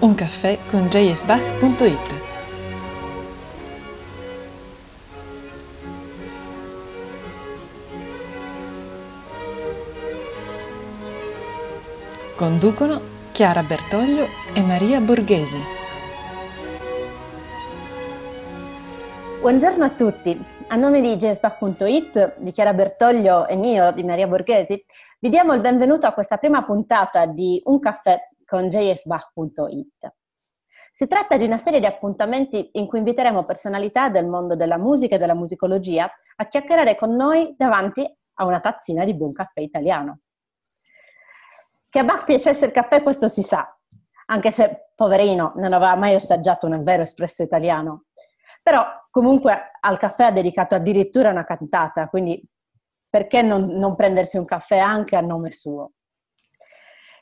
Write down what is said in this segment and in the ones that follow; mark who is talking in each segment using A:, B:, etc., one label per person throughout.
A: Un caffè con jsbach.it Conducono Chiara Bertoglio e Maria Borghesi.
B: Buongiorno a tutti. A nome di jsbach.it, di Chiara Bertoglio e mio, di Maria Borghesi, vi diamo il benvenuto a questa prima puntata di Un caffè con jsbach.it. Si tratta di una serie di appuntamenti in cui inviteremo personalità del mondo della musica e della musicologia a chiacchierare con noi davanti a una tazzina di buon caffè italiano. Che a Bach piacesse il caffè questo si sa, anche se poverino non aveva mai assaggiato un vero espresso italiano. Però comunque al caffè ha dedicato addirittura una cantata, quindi perché non, non prendersi un caffè anche a nome suo?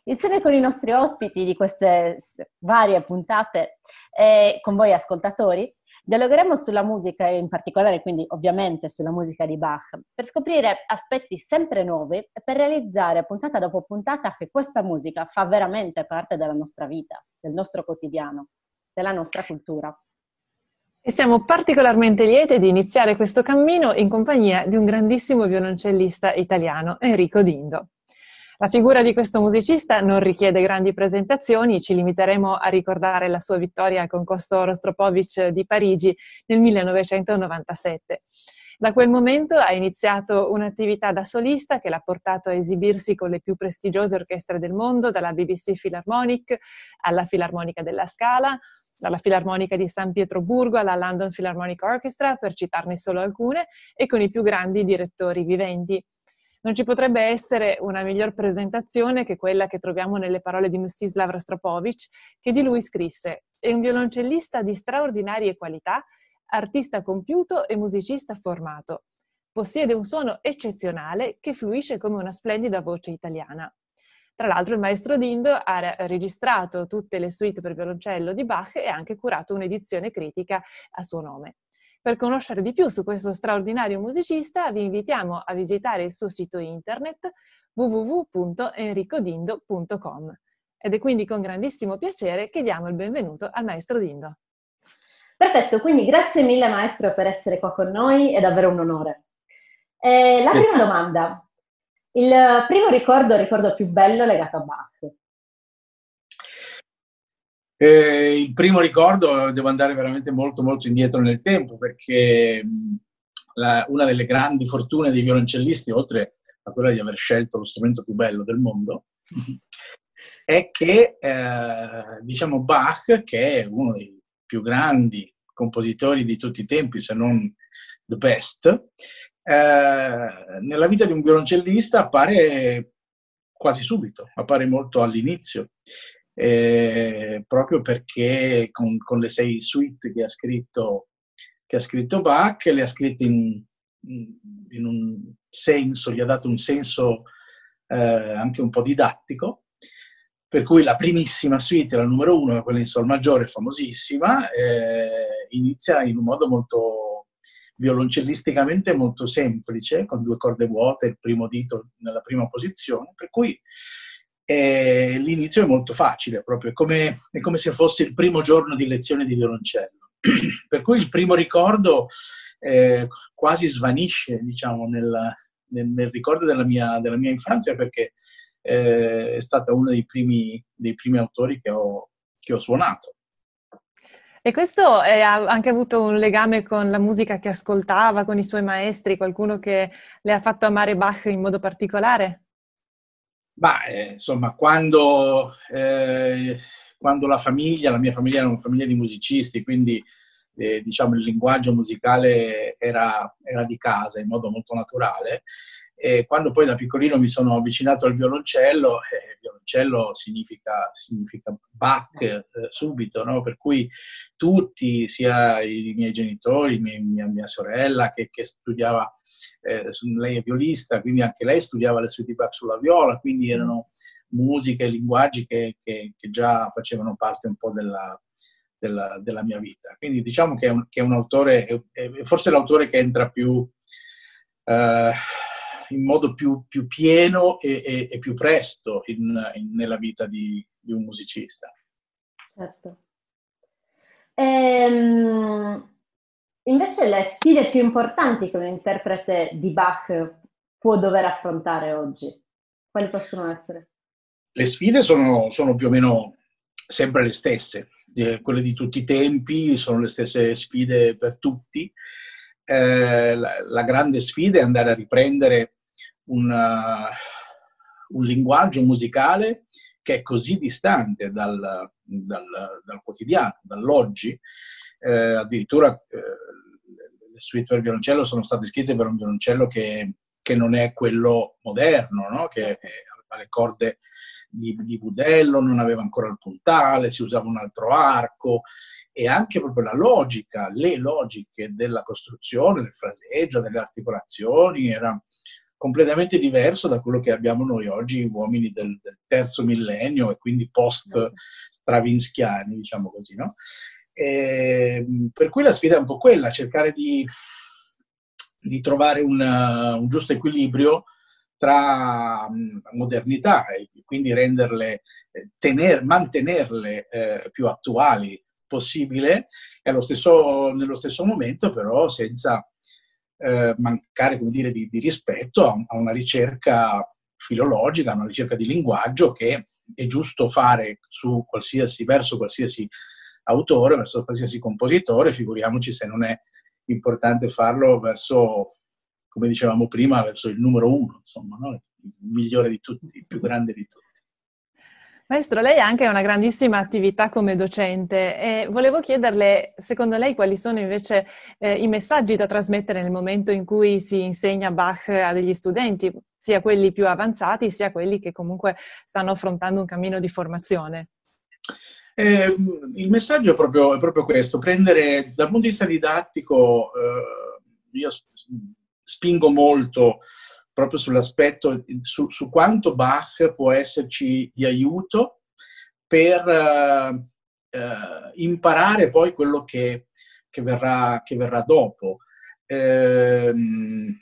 B: Insieme con i nostri ospiti di queste varie puntate e con voi ascoltatori, dialogheremo sulla musica e in particolare quindi ovviamente sulla musica di Bach per scoprire aspetti sempre nuovi e per realizzare puntata dopo puntata che questa musica fa veramente parte della nostra vita, del nostro quotidiano, della nostra cultura.
A: E siamo particolarmente liete di iniziare questo cammino in compagnia di un grandissimo violoncellista italiano, Enrico Dindo. La figura di questo musicista non richiede grandi presentazioni, ci limiteremo a ricordare la sua vittoria al concorso Rostropovich di Parigi nel 1997. Da quel momento ha iniziato un'attività da solista che l'ha portato a esibirsi con le più prestigiose orchestre del mondo, dalla BBC Philharmonic alla Filarmonica della Scala, dalla Filarmonica di San Pietroburgo alla London Philharmonic Orchestra, per citarne solo alcune, e con i più grandi direttori viventi. Non ci potrebbe essere una miglior presentazione che quella che troviamo nelle parole di Mstislav Rostropovich, che di lui scrisse: È un violoncellista di straordinarie qualità, artista compiuto e musicista formato. Possiede un suono eccezionale che fluisce come una splendida voce italiana. Tra l'altro il maestro Dindo ha registrato tutte le suite per violoncello di Bach e ha anche curato un'edizione critica a suo nome. Per conoscere di più su questo straordinario musicista vi invitiamo a visitare il suo sito internet www.enricodindo.com ed è quindi con grandissimo piacere che diamo il benvenuto al maestro Dindo.
B: Perfetto, quindi grazie mille maestro per essere qua con noi, è davvero un onore. Eh, la prima domanda, il primo ricordo, il ricordo più bello legato a Bach?
C: Eh, il primo ricordo, devo andare veramente molto molto indietro nel tempo, perché la, una delle grandi fortune dei violoncellisti, oltre a quella di aver scelto lo strumento più bello del mondo, è che, eh, diciamo, Bach, che è uno dei più grandi compositori di tutti i tempi, se non the best, eh, nella vita di un violoncellista appare quasi subito, appare molto all'inizio eh, proprio perché con, con, le sei suite che ha scritto, che ha scritto Bach, le ha scritte in, in, un senso, gli ha dato un senso eh, anche un po' didattico, per cui la primissima suite, la numero uno, quella in Sol maggiore, famosissima, eh, inizia in un modo molto violoncellisticamente molto semplice, con due corde vuote, il primo dito nella prima posizione, per cui e l'inizio è molto facile, proprio come, è come, se fosse il primo giorno di lezione di violoncello. per cui il primo ricordo eh, quasi svanisce, diciamo, nel, nel, nel ricordo della mia, della mia, infanzia perché eh, è stata uno dei primi, dei primi autori che ho, che ho suonato.
A: E questo è, ha anche avuto un legame con la musica che ascoltava, con i suoi maestri, qualcuno che le ha fatto amare Bach in modo particolare?
C: Ma eh, insomma, quando, eh, quando, la famiglia, la mia famiglia era una famiglia di musicisti, quindi eh, diciamo il linguaggio musicale era, era, di casa in modo molto naturale. E quando poi da piccolino mi sono avvicinato al violoncello, eh, violoncello significa, significa Bach eh, subito, no? per cui tutti, sia i miei genitori, mia, mia, mia sorella che, che studiava eh, lei è violista, quindi anche lei studiava le sue di Bach sulla viola, quindi erano musiche e linguaggi che, che, che, già facevano parte un po' della, della, della mia vita. Quindi diciamo che è un, che è un autore, è, è forse l'autore che entra più eh, in modo più, più pieno e, e, e, più presto in, in, nella vita di, di un musicista.
B: Certo. Ehm, invece le sfide più importanti che un interprete di Bach può dover affrontare oggi, quali possono essere?
C: Le sfide sono, sono più o meno sempre le stesse, eh, quelle di tutti i tempi, sono le stesse sfide per tutti. Eh, la, la, grande sfida è andare a riprendere una, un linguaggio musicale che è così distante dal, dal, dal quotidiano, dall'oggi. Eh, addirittura eh, le suite per violoncello sono state scritte per un violoncello che, che non è quello moderno, no? che aveva le corde di, di budello, non aveva ancora il puntale, si usava un altro arco e anche proprio la logica, le logiche della costruzione, del fraseggio, delle articolazioni era completamente diverso da quello che abbiamo noi oggi, uomini del, del terzo millennio e quindi post-stravinschiani, diciamo così, no? E, per cui la sfida è un po' quella, cercare di, di trovare una, un giusto equilibrio tra modernità e quindi renderle, eh, tener, mantenerle eh, più attuali possibile e allo stesso, nello stesso momento però senza eh, mancare dire, di, di rispetto a, a, una ricerca filologica, una ricerca di linguaggio che è giusto fare qualsiasi, verso qualsiasi autore, verso qualsiasi compositore, figuriamoci se non è importante farlo verso come dicevamo prima, verso il numero uno, insomma, no? il migliore di tutti, il più grande di tutti.
A: Maestro, lei ha anche una grandissima attività come docente e volevo chiederle, secondo lei, quali sono invece eh, i messaggi da trasmettere nel momento in cui si insegna Bach a degli studenti, sia quelli più avanzati, sia quelli che comunque stanno affrontando un cammino di formazione?
C: Eh, il messaggio è proprio, è proprio, questo, prendere dal punto di vista didattico, eh, io spingo molto proprio sull'aspetto, su, su, quanto Bach può esserci di aiuto per uh, uh, imparare poi quello che, che, verrà, che verrà, dopo. Ehm,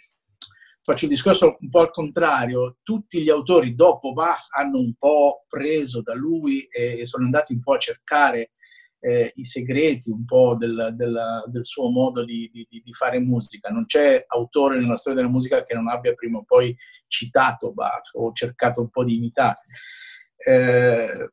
C: faccio un discorso un po' al contrario, tutti gli autori dopo Bach hanno un po' preso da lui e, e sono andati un po' a cercare eh, i segreti un po' del, del, del suo modo di, di, di, fare musica. Non c'è autore nella storia della musica che non abbia prima o poi citato Bach o cercato un po' di imitare. Eh,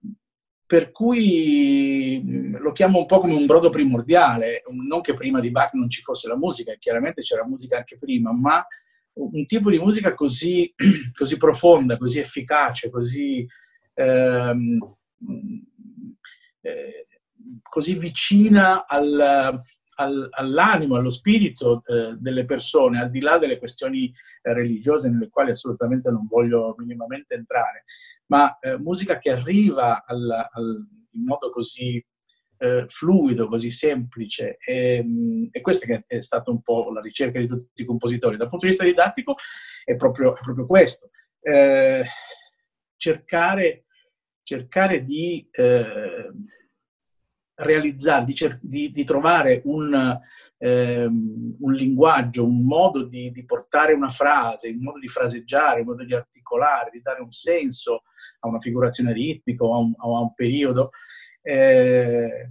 C: per cui mm, lo chiamo un po' come un brodo primordiale, non che prima di Bach non ci fosse la musica, chiaramente c'era musica anche prima, ma un tipo di musica così, così profonda, così efficace, così ehm, eh, così vicina al, al, all'animo, allo spirito eh, delle persone, al di là delle questioni eh, religiose nelle quali assolutamente non voglio minimamente entrare, ma eh, musica che arriva al, in modo così eh, fluido, così semplice. E, e, questa che è stata un po' la ricerca di tutti i compositori. Dal punto di vista didattico è proprio, è proprio questo. Eh, cercare, cercare di eh, realizzare, di, cer- di, di trovare un, ehm, un, linguaggio, un modo di, di, portare una frase, un modo di fraseggiare, un modo di articolare, di dare un senso a una figurazione ritmica o a un, a un periodo, eh,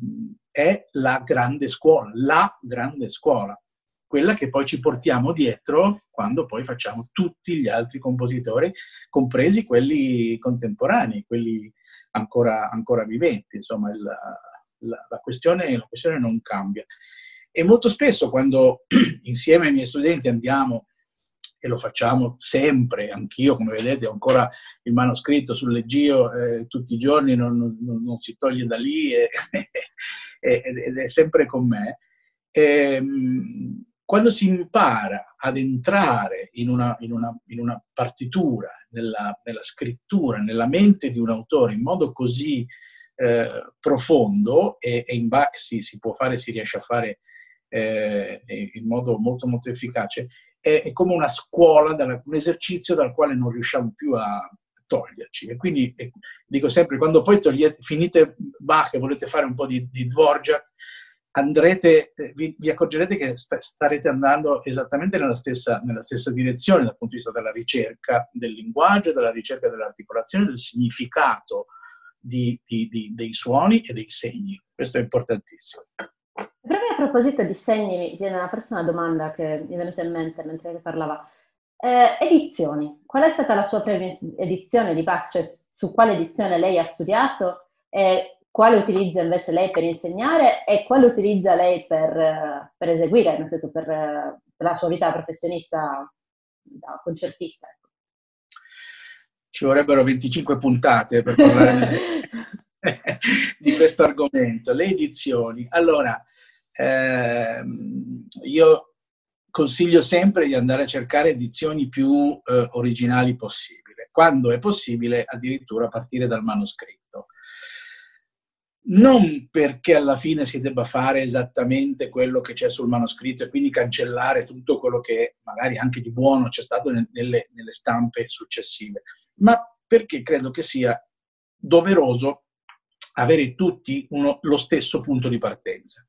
C: è la grande scuola, la grande scuola, quella che poi ci portiamo dietro quando poi facciamo tutti gli altri compositori, compresi quelli contemporanei, quelli ancora, ancora viventi. Insomma, il, la, la, questione, la questione non cambia. E molto spesso quando insieme ai miei studenti andiamo e lo facciamo sempre, anch'io come vedete ho ancora il manoscritto sul leggio eh, tutti i giorni, non, non, non, si toglie da lì e, ed è sempre con me. E, ehm, quando si impara ad entrare in una, in una, in una partitura, nella, nella, scrittura, nella mente di un autore in modo così eh, profondo e, e, in Bach si, si, può fare, si riesce a fare eh, in modo molto molto efficace, è, è come una scuola, un esercizio dal quale non riusciamo più a toglierci. E quindi eh, dico sempre, quando poi togliete, finite Bach e volete fare un po' di, di Dvorak, andrete, eh, vi, vi, accorgerete che sta, starete andando esattamente nella stessa, nella stessa, direzione dal punto di vista della ricerca del linguaggio, della ricerca dell'articolazione, del significato di, di, di, dei suoni e dei segni. Questo è importantissimo.
B: Proprio a proposito di segni, mi viene una prossima domanda che mi è venuta in mente mentre parlava. Eh, edizioni. Qual è stata la sua prima edizione di Bach? Cioè, su quale edizione lei ha studiato? E quale utilizza invece lei per insegnare e quale utilizza lei per, per eseguire, nel senso per, per, la sua vita professionista da concertista?
C: Ci vorrebbero 25 puntate per parlare di, di questo argomento. Le edizioni. Allora, ehm, io consiglio sempre di andare a cercare edizioni più eh, originali possibile, quando è possibile addirittura partire dal manoscritto. Non perché alla fine si debba fare esattamente quello che c'è sul manoscritto e quindi cancellare tutto quello che magari anche di buono c'è stato nelle, nelle stampe successive, ma perché credo che sia doveroso avere tutti uno, lo stesso punto di partenza.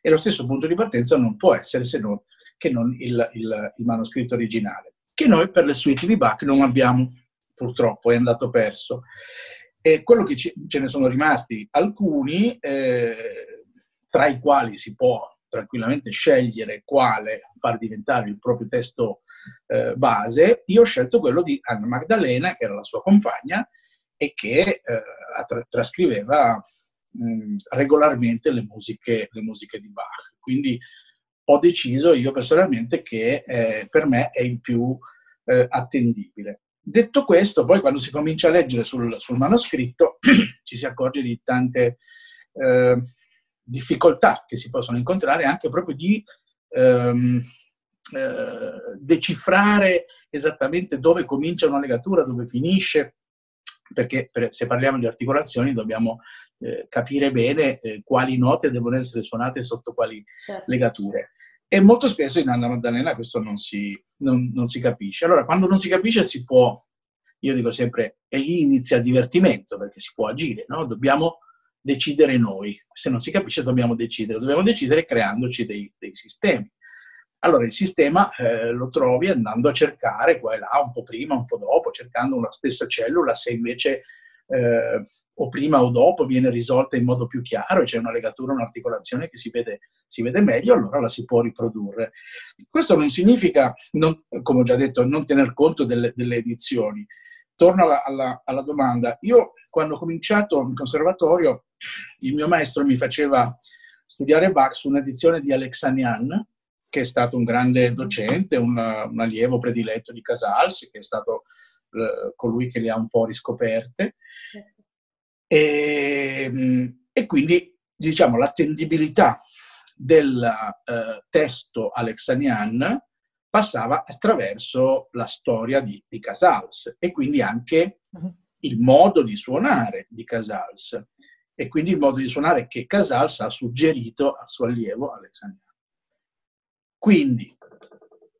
C: E lo stesso punto di partenza non può essere se non che non il, il, il manoscritto originale, che noi per le suite di Bach non abbiamo, purtroppo, è andato perso. E quello che ce ne sono rimasti alcuni, eh, tra i quali si può tranquillamente scegliere quale far diventare il proprio testo eh, base, io ho scelto quello di Anna Magdalena, che era la sua compagna, e che eh, tra- trascriveva mh, regolarmente le musiche, le musiche di Bach. Quindi ho deciso io personalmente che eh, per me è il più eh, attendibile. Detto questo, poi quando si comincia a leggere sul, sul manoscritto ci si accorge di tante eh, difficoltà che si possono incontrare anche proprio di ehm, eh, decifrare esattamente dove comincia una legatura, dove finisce, perché per, se parliamo di articolazioni dobbiamo eh, capire bene eh, quali note devono essere suonate sotto quali certo. legature. E molto spesso in Anna Maddalena questo non si, non, non si capisce. Allora, quando non si capisce si può, io dico sempre, e lì inizia il divertimento, perché si può agire, no? Dobbiamo decidere noi. Se non si capisce dobbiamo decidere. Dobbiamo decidere creandoci dei, dei sistemi. Allora il sistema eh, lo trovi andando a cercare qua e là, un po' prima, un po' dopo, cercando una stessa cellula, se invece eh, o prima o dopo viene risolta in modo più chiaro e c'è una legatura, un'articolazione che si vede, si vede meglio, allora la si può riprodurre. Questo non significa, non, come ho già detto, non tener conto delle, delle edizioni. Torno alla, alla, alla, domanda. Io quando ho cominciato in conservatorio, il mio maestro mi faceva studiare Bach su un'edizione di Alexanian, che è stato un grande docente, un, un allievo prediletto di Casals, che è stato colui che le ha un po' riscoperte. E, ehm, e quindi, diciamo, l'attendibilità del eh, testo alexanian passava attraverso la storia di, di, Casals e quindi anche uh-huh. il modo di suonare di Casals e quindi il modo di suonare che Casals ha suggerito al suo allievo Alexanian. Quindi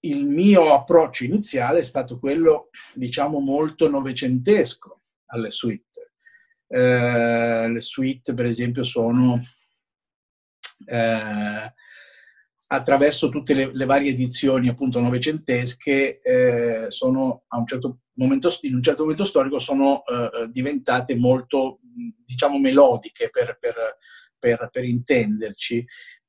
C: il mio approccio iniziale è stato quello, diciamo, molto novecentesco alle suite. Eh, le suite, per esempio, sono eh, attraverso tutte le, le, varie edizioni appunto novecentesche, eh, sono a un certo momento, in un certo momento storico sono eh, diventate molto, diciamo, melodiche per, per, per, per intenderci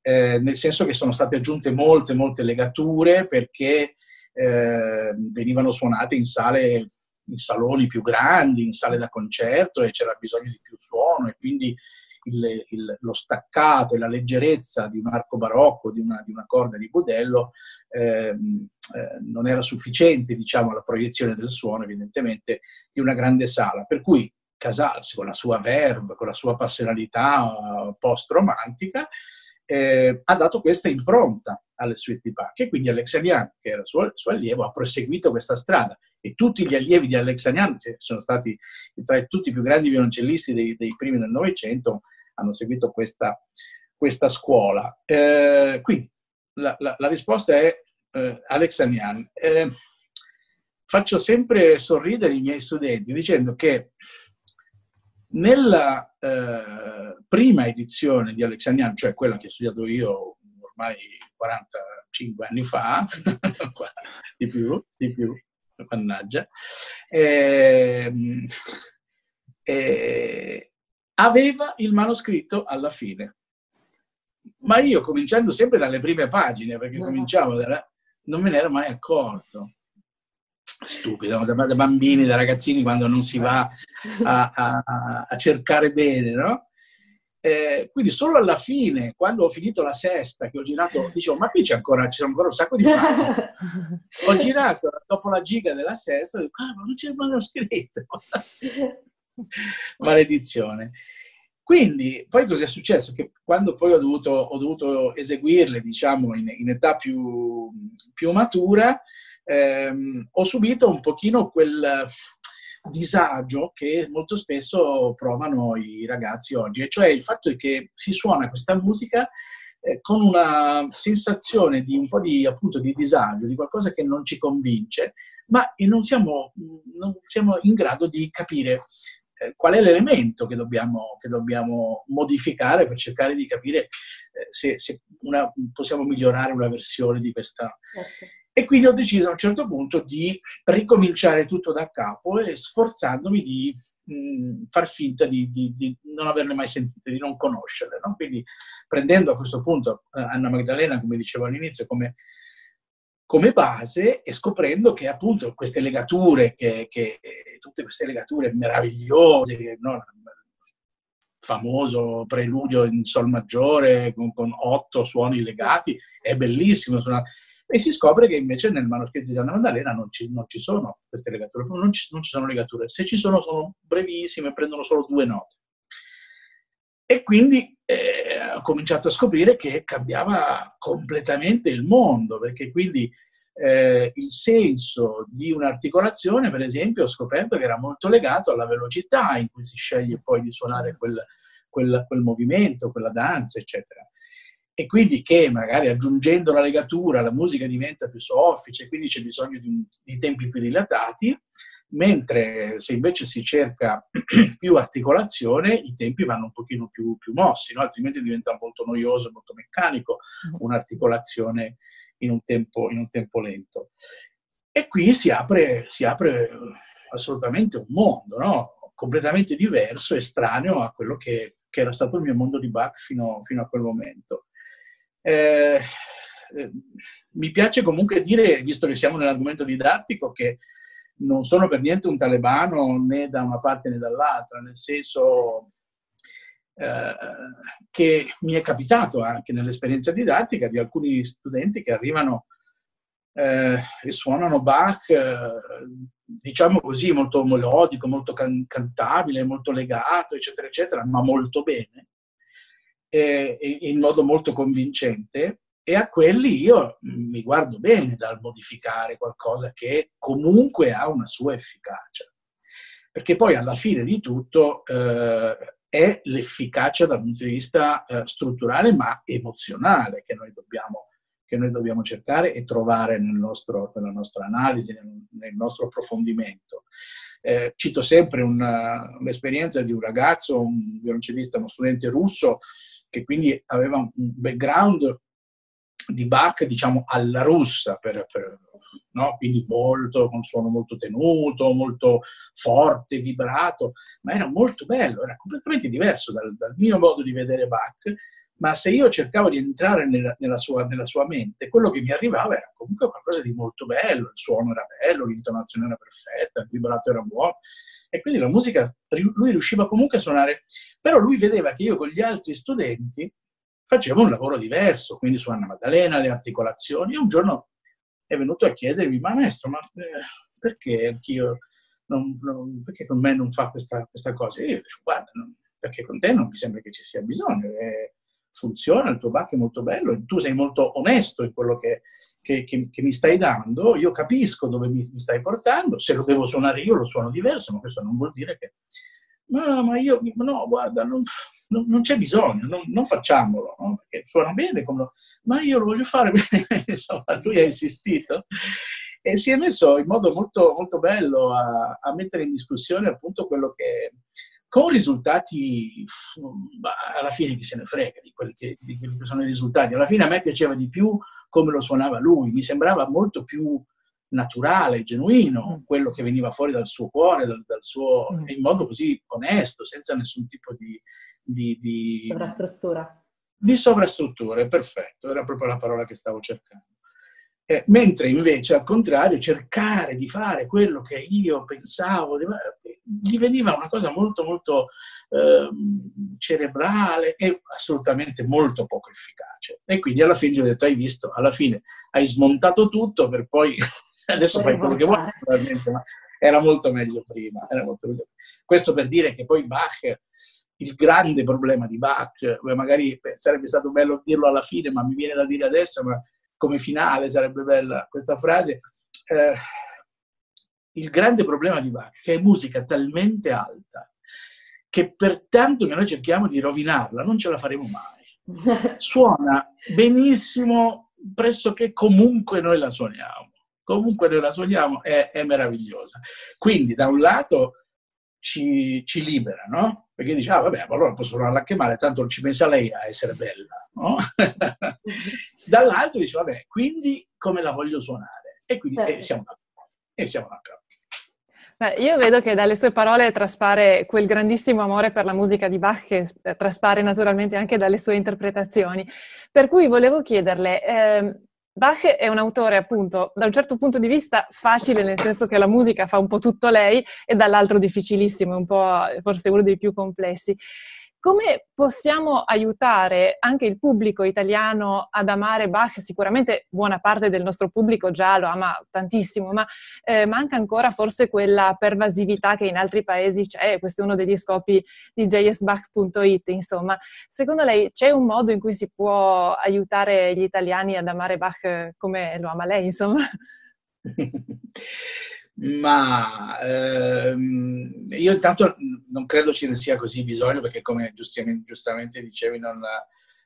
C: eh, nel senso che sono state aggiunte molte, molte legature perché eh, venivano suonate in sale in saloni più grandi, in sale da concerto e c'era bisogno di più suono e quindi il, il, lo staccato e la leggerezza di un arco barocco, di una, di una corda di budello, ehm, eh, non era sufficiente diciamo, alla proiezione del suono, evidentemente, di una grande sala. Per cui Casals, con la sua verve, con la sua passionalità post-romantica, eh, ha dato questa impronta alle suite di Bach e quindi Alexanian, che era suo, suo, allievo, ha proseguito questa strada e tutti gli allievi di Alexanian, che sono stati tra tutti i più grandi violoncellisti dei, dei primi del Novecento, hanno seguito questa, questa scuola. Eh, quindi la, la, la, risposta è eh, Alexanian. Eh, faccio sempre sorridere i miei studenti dicendo che nella eh, prima edizione di Alexanian, cioè quella che ho studiato io ormai 45 anni fa, di più, di più, mannaggia, eh, eh, aveva il manoscritto alla fine. Ma io, cominciando sempre dalle prime pagine, perché cominciavo da... non me ne ero mai accorto. Stupido, da, da bambini, da ragazzini, quando non si va a, a, a cercare bene, no? Eh, quindi solo alla fine, quando ho finito la sesta, che ho girato, dicevo, ma qui c'è ancora, ci sono ancora un sacco di pagine. ho girato dopo la giga della sesta, dico, ah, ma non c'è il manoscritto. Maledizione. Quindi, poi cosa è successo? Che quando poi ho dovuto, ho dovuto eseguirle, diciamo, in, in età più, più matura, ehm, ho subito un pochino quel disagio che molto spesso provano i ragazzi oggi, e cioè il fatto che si suona questa musica eh, con una sensazione di un po' di, appunto, di disagio, di qualcosa che non ci convince, ma non siamo, non siamo in grado di capire eh, qual è l'elemento che dobbiamo, che dobbiamo, modificare per cercare di capire eh, se, se una, possiamo migliorare una versione di questa. Certo. E quindi ho deciso a un certo punto di ricominciare tutto da capo e sforzandomi di mh, far finta di, di, di, non averle mai sentite, di non conoscerle. No? Quindi prendendo a questo punto eh, Anna Magdalena, come dicevo all'inizio, come come base e scoprendo che appunto queste legature, che, che tutte queste legature meravigliose, no? famoso preludio in sol maggiore con, con, otto suoni legati, è bellissimo. E si scopre che invece nel manoscritto di Anna Maddalena non ci, non ci sono queste legature, non ci, non ci, sono legature. Se ci sono, sono brevissime, prendono solo due note. E quindi eh, ho cominciato a scoprire che cambiava completamente il mondo, perché quindi eh, il senso di un'articolazione, per esempio, ho scoperto che era molto legato alla velocità in cui si sceglie poi di suonare quel, quel, quel movimento, quella danza, eccetera. E quindi che magari aggiungendo la legatura la musica diventa più soffice, quindi c'è bisogno di, di tempi più dilatati, mentre se invece si cerca più articolazione, i tempi vanno un pochino più, più mossi, no? altrimenti diventa molto noioso, molto meccanico mm. un'articolazione in un tempo, in un tempo lento. E qui si apre, si apre assolutamente un mondo, no? completamente diverso, estraneo a quello che, che, era stato il mio mondo di Bach fino, fino a quel momento. Eh, eh, mi piace comunque dire, visto che siamo nell'argomento didattico, che non sono per niente un talebano né da una parte né dall'altra, nel senso eh, che mi è capitato anche nell'esperienza didattica di alcuni studenti che arrivano eh, e suonano Bach, eh, diciamo così, molto melodico, molto can- cantabile, molto legato, eccetera, eccetera, ma molto bene, e, e in modo molto convincente e a quelli io mi guardo bene dal modificare qualcosa che comunque ha una sua efficacia. Perché poi alla fine di tutto eh, è l'efficacia dal punto di vista eh, strutturale ma emozionale che noi dobbiamo, che noi dobbiamo cercare e trovare nel nostro, nella nostra analisi, nel, nel nostro approfondimento. Eh, cito sempre una, un'esperienza di un ragazzo, un violoncellista, uno studente russo, che quindi aveva un background di Bach, diciamo, alla russa, per, per, no? quindi molto, con suono molto tenuto, molto forte, vibrato, ma era molto bello, era completamente diverso dal, dal mio modo di vedere Bach, ma se io cercavo di entrare nella, nella, sua, nella, sua, mente, quello che mi arrivava era comunque qualcosa di molto bello, il suono era bello, l'intonazione era perfetta, il vibrato era buono, e quindi la musica lui riusciva comunque a suonare, però lui vedeva che io con gli altri studenti facevo un lavoro diverso, quindi su Anna Maddalena, le articolazioni, e un giorno è venuto a chiedermi, ma maestro, ma eh, perché anch'io, non, non, perché con me non fa questa, questa cosa? E io dico, guarda, non, perché con te non mi sembra che ci sia bisogno, eh, funziona, il tuo back è molto bello, e tu sei molto onesto in quello che, che, che, che mi stai dando, io capisco dove mi, mi, stai portando, se lo devo suonare io lo suono diverso, ma questo non vuol dire che... Ma, ma io, no, guarda, non, non, non c'è bisogno, non, non facciamolo, no? perché suona bene, come, ma io lo voglio fare bene, insomma, lui ha insistito e si è messo in modo molto, molto bello a, a mettere in discussione appunto quello che, con risultati, alla fine chi se ne frega di quelli, che, di quelli, che, sono i risultati. Alla fine a me piaceva di più come lo suonava lui, mi sembrava molto più naturale, genuino, mm. quello che veniva fuori dal suo cuore, dal, dal suo, mm. in modo così onesto, senza nessun tipo di... di, di
B: sovrastruttura.
C: Di sovrastruttura, perfetto, era proprio la parola che stavo cercando. Eh, mentre invece, al contrario, cercare di fare quello che io pensavo, gli veniva una cosa molto, molto eh, cerebrale e assolutamente molto poco efficace. E quindi alla fine gli ho detto, hai visto, alla fine hai smontato tutto per poi, adesso fai quello che vuoi, naturalmente, ma era molto meglio prima. Molto meglio. Questo per dire che poi Bach il grande problema di Bach, magari sarebbe stato bello dirlo alla fine, ma mi viene da dire adesso, ma come finale sarebbe bella questa frase. Eh, il grande problema di Bach che è musica talmente alta che per tanto che noi cerchiamo di rovinarla non ce la faremo mai. Suona benissimo pressoché comunque noi la suoniamo. Comunque noi la suoniamo, è, è meravigliosa. Quindi da un lato ci, ci libera, no? Perché dice, ah vabbè, allora posso suonarla anche male, tanto non ci pensa lei a essere bella, no? Dall'altro dice, vabbè, quindi come la voglio suonare? E quindi eh, siamo d'accordo. E siamo d'accordo.
A: Beh, io vedo che dalle sue parole traspare quel grandissimo amore per la musica di Bach che eh, traspare naturalmente anche dalle sue interpretazioni. Per cui volevo chiederle, eh, Bach è un autore appunto da un certo punto di vista facile, nel senso che la musica fa un po' tutto lei, e dall'altro difficilissimo, è un po' forse uno dei più complessi. Come possiamo aiutare anche il pubblico italiano ad amare Bach? Sicuramente buona parte del nostro pubblico già lo ama tantissimo, ma eh, manca ancora forse quella pervasività che in altri paesi c'è. Questo è uno degli scopi di jsbach.it. Insomma, secondo lei c'è un modo in cui si può aiutare gli italiani ad amare Bach come lo ama lei? Insomma.
C: ma ehm, io intanto non credo ce ne sia così bisogno perché come giustamente, giustamente dicevi non,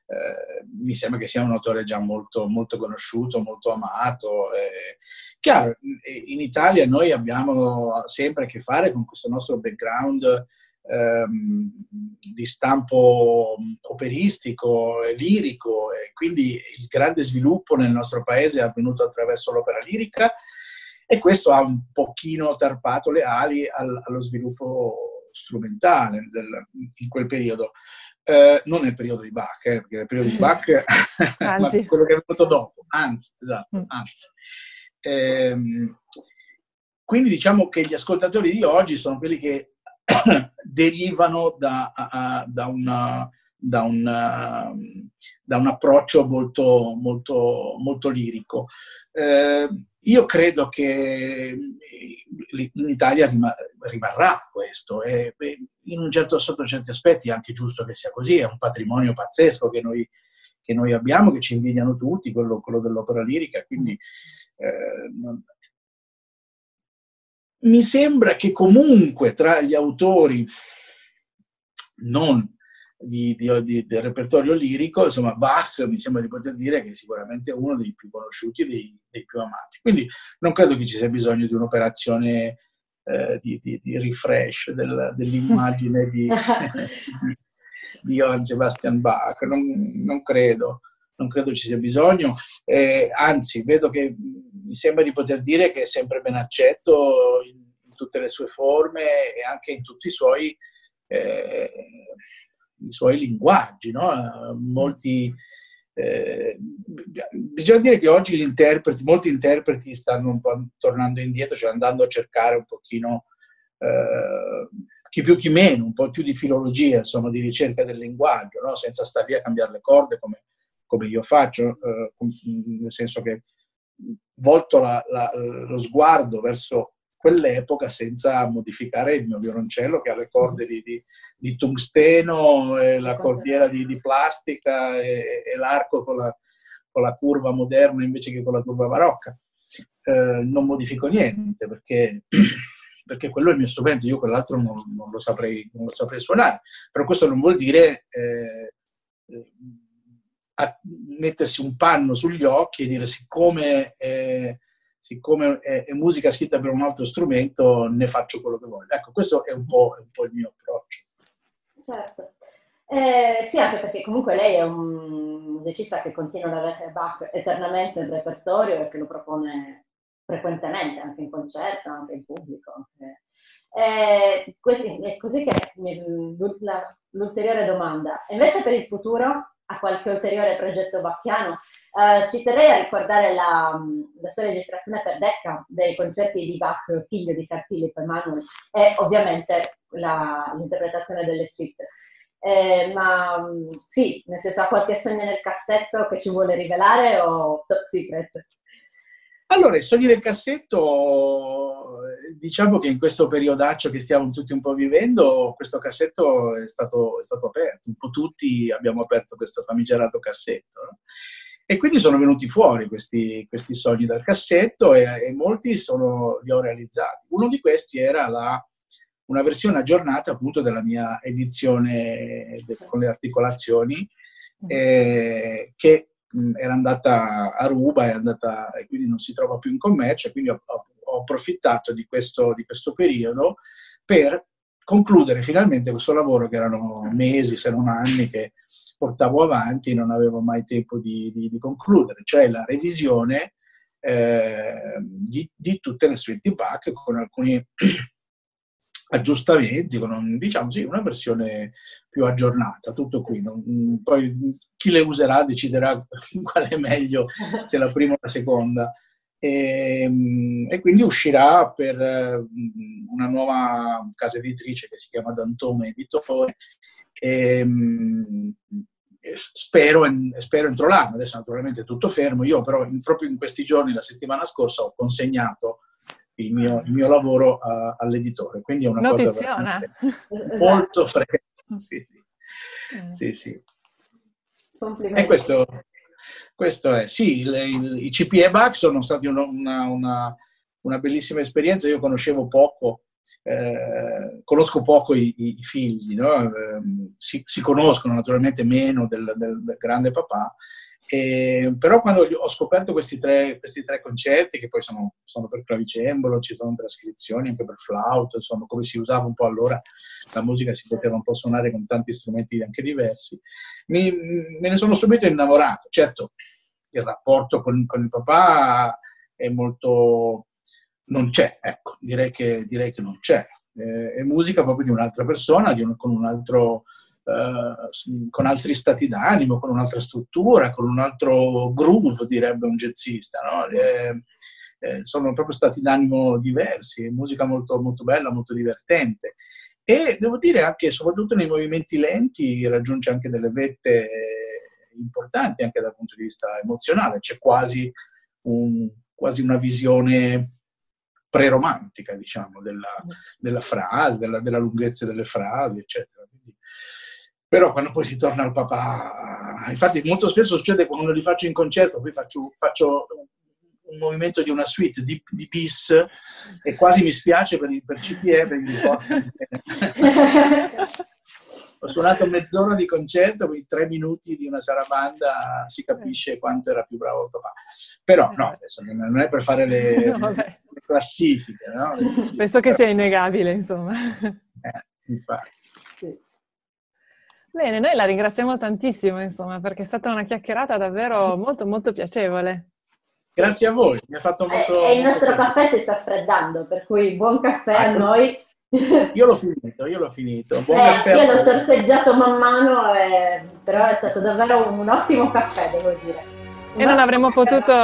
C: eh, mi sembra che sia un autore già molto, molto conosciuto, molto amato. Eh. Chiaro, in Italia noi abbiamo sempre a che fare con questo nostro background ehm, di stampo operistico e lirico e quindi il grande sviluppo nel nostro paese è avvenuto attraverso l'opera lirica e questo ha un pochino tarpato le ali al, allo sviluppo strumentale del, in quel periodo. Eh, non nel periodo di Bach, eh, perché nel periodo di Bach ma quello che è venuto dopo, anzi, esatto, mm. anzi. Eh, quindi diciamo che gli ascoltatori di oggi sono quelli che derivano da, da, una, da, una, da, un approccio molto, molto, molto lirico. Eh, io credo che eh, in Italia rimarrà questo e in un certo, sotto certi aspetti è anche giusto che sia così, è un patrimonio pazzesco che noi, che noi abbiamo, che ci invidiano tutti, quello, quello dell'opera lirica, quindi eh, non... mi sembra che comunque tra gli autori non di, di, di, del repertorio lirico, insomma Bach mi sembra di poter dire che è sicuramente uno dei più conosciuti e dei, dei, più amati. Quindi non credo che ci sia bisogno di un'operazione eh, di, di, refresh del, dell'immagine di, di Johann Sebastian Bach, non, non, credo. Non credo ci sia bisogno, eh, anzi vedo che mi sembra di poter dire che è sempre ben accetto in, in tutte le sue forme e anche in tutti i suoi eh, suoi linguaggi, no? molti, eh, bisogna dire che oggi gli interpreti, molti interpreti stanno un po' tornando indietro, cioè andando a cercare un pochino, eh, chi più chi meno, un po' più di filologia, insomma, di ricerca del linguaggio, no? senza stare lì a cambiare le corde come, come io faccio, eh, nel senso che volto la, la, lo sguardo verso quell'epoca senza modificare il mio violoncello che ha le corde di, di, di tungsteno, la cordiera di, di plastica e, e l'arco con la, con la, curva moderna invece che con la curva barocca. Eh, non modifico niente perché, perché, quello è il mio strumento, io quell'altro non, non, lo, saprei, non lo, saprei, suonare. Però questo non vuol dire eh, mettersi un panno sugli occhi e dire siccome... Eh, siccome è, è, musica scritta per un altro strumento, ne faccio quello che voglio. Ecco, questo è un po', è un po il mio approccio.
B: Certo. Eh, sì, anche perché comunque lei è un musicista che continua ad avere Bach eternamente nel repertorio e che lo propone frequentemente, anche in concerto, anche in pubblico. Eh, è così che l'ulteriore domanda. Invece per il futuro, a qualche ulteriore progetto bacchiano, eh, ci terrei a ricordare la, la, sua registrazione per Decca dei concerti di Bach, figlio di Carl Philipp Emanuel, e ovviamente la, l'interpretazione delle suite. Eh, ma sì, nel senso ha qualche sogno nel cassetto che ci vuole rivelare o top secret?
C: Allora, i sogni del cassetto, diciamo che in questo periodaccio che stiamo tutti un po' vivendo, questo cassetto è stato, è stato aperto, un po' tutti abbiamo aperto questo famigerato cassetto. No? E quindi sono venuti fuori questi, questi sogni dal cassetto e, e, molti sono, li ho realizzati. Uno di questi era la, una versione aggiornata appunto della mia edizione de, con le articolazioni, eh, che era andata a ruba andata, e quindi non si trova più in commercio, quindi ho, ho approfittato di questo, di questo periodo per concludere finalmente questo lavoro che erano mesi, se non anni, che portavo avanti non avevo mai tempo di, di, di concludere, cioè la revisione eh, di, di, tutte le suite di Bach con alcuni aggiustamenti, con diciamo sì, una versione più aggiornata, tutto qui. Non, poi chi le userà deciderà qual è meglio, se la prima o la seconda. E, ehm, e, quindi uscirà per una nuova casa editrice che si chiama Dantone Editore e, spero, spero entro l'anno, adesso naturalmente è tutto fermo, io però in, proprio in questi giorni, la settimana scorsa, ho consegnato il mio, il mio lavoro uh, all'editore. Quindi è una
A: Notiziona.
C: cosa molto fresca. Sì, sì. Mm. sì, sì. E questo, questo è, sì, il, il, i CPE BAC sono stati una, una, una, bellissima esperienza. Io conoscevo poco, eh, conosco poco i, i figli, no? eh, si, si, conoscono naturalmente meno del, del, del grande papà, e, però quando ho scoperto questi tre, questi tre, concerti, che poi sono, sono, per clavicembalo, ci sono trascrizioni anche per flauto, insomma, come si usava un po' allora, la musica si poteva un po' suonare con tanti strumenti anche diversi, mi, me ne sono subito innamorato. Certo, il rapporto con, con il papà è molto... non c'è, ecco, direi che, direi che non c'è. Eh, è musica proprio di un'altra persona, di un, con un altro eh, con altri stati d'animo, con un'altra struttura, con un altro groove, direbbe un jazzista. No? Eh, eh, sono proprio stati d'animo diversi, musica molto, molto bella, molto divertente. E devo dire anche, soprattutto nei movimenti lenti, raggiunge anche delle vette importanti anche dal punto di vista emozionale. C'è quasi, un, quasi una visione preromantica, diciamo, della, della frase, della, della, lunghezza delle frasi, eccetera. Quindi, però quando poi si torna al papà, infatti molto spesso succede quando li faccio in concerto, poi faccio, faccio un movimento di una suite di, di, bis e quasi mi spiace per, per CPE perché mi Ho suonato mezz'ora di concerto, quindi tre minuti di una sarabanda, si capisce quanto era più bravo il papà. Però no, adesso non è per fare le, no, le classifiche. No?
A: Penso che sia innegabile, insomma.
C: Eh, infatti.
A: Bene, noi la ringraziamo tantissimo, insomma, perché è stata una chiacchierata davvero molto, molto piacevole.
C: Grazie a voi, mi ha fatto molto...
B: E il nostro molto caffè si sta freddando, per cui buon caffè ah, a noi.
C: Io l'ho finito, io l'ho finito.
B: Buon eh, sì, io l'ho sorseggiato man mano, e... però è stato davvero un ottimo caffè, devo dire.
A: Un e non avremmo, potuto,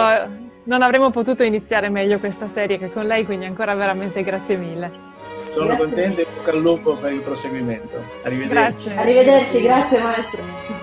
A: non avremmo potuto iniziare meglio questa serie che con lei, quindi ancora veramente grazie mille.
C: Sono contento e bocca al lupo per il proseguimento. Arrivederci.
B: Grazie. Arrivederci, grazie maestro.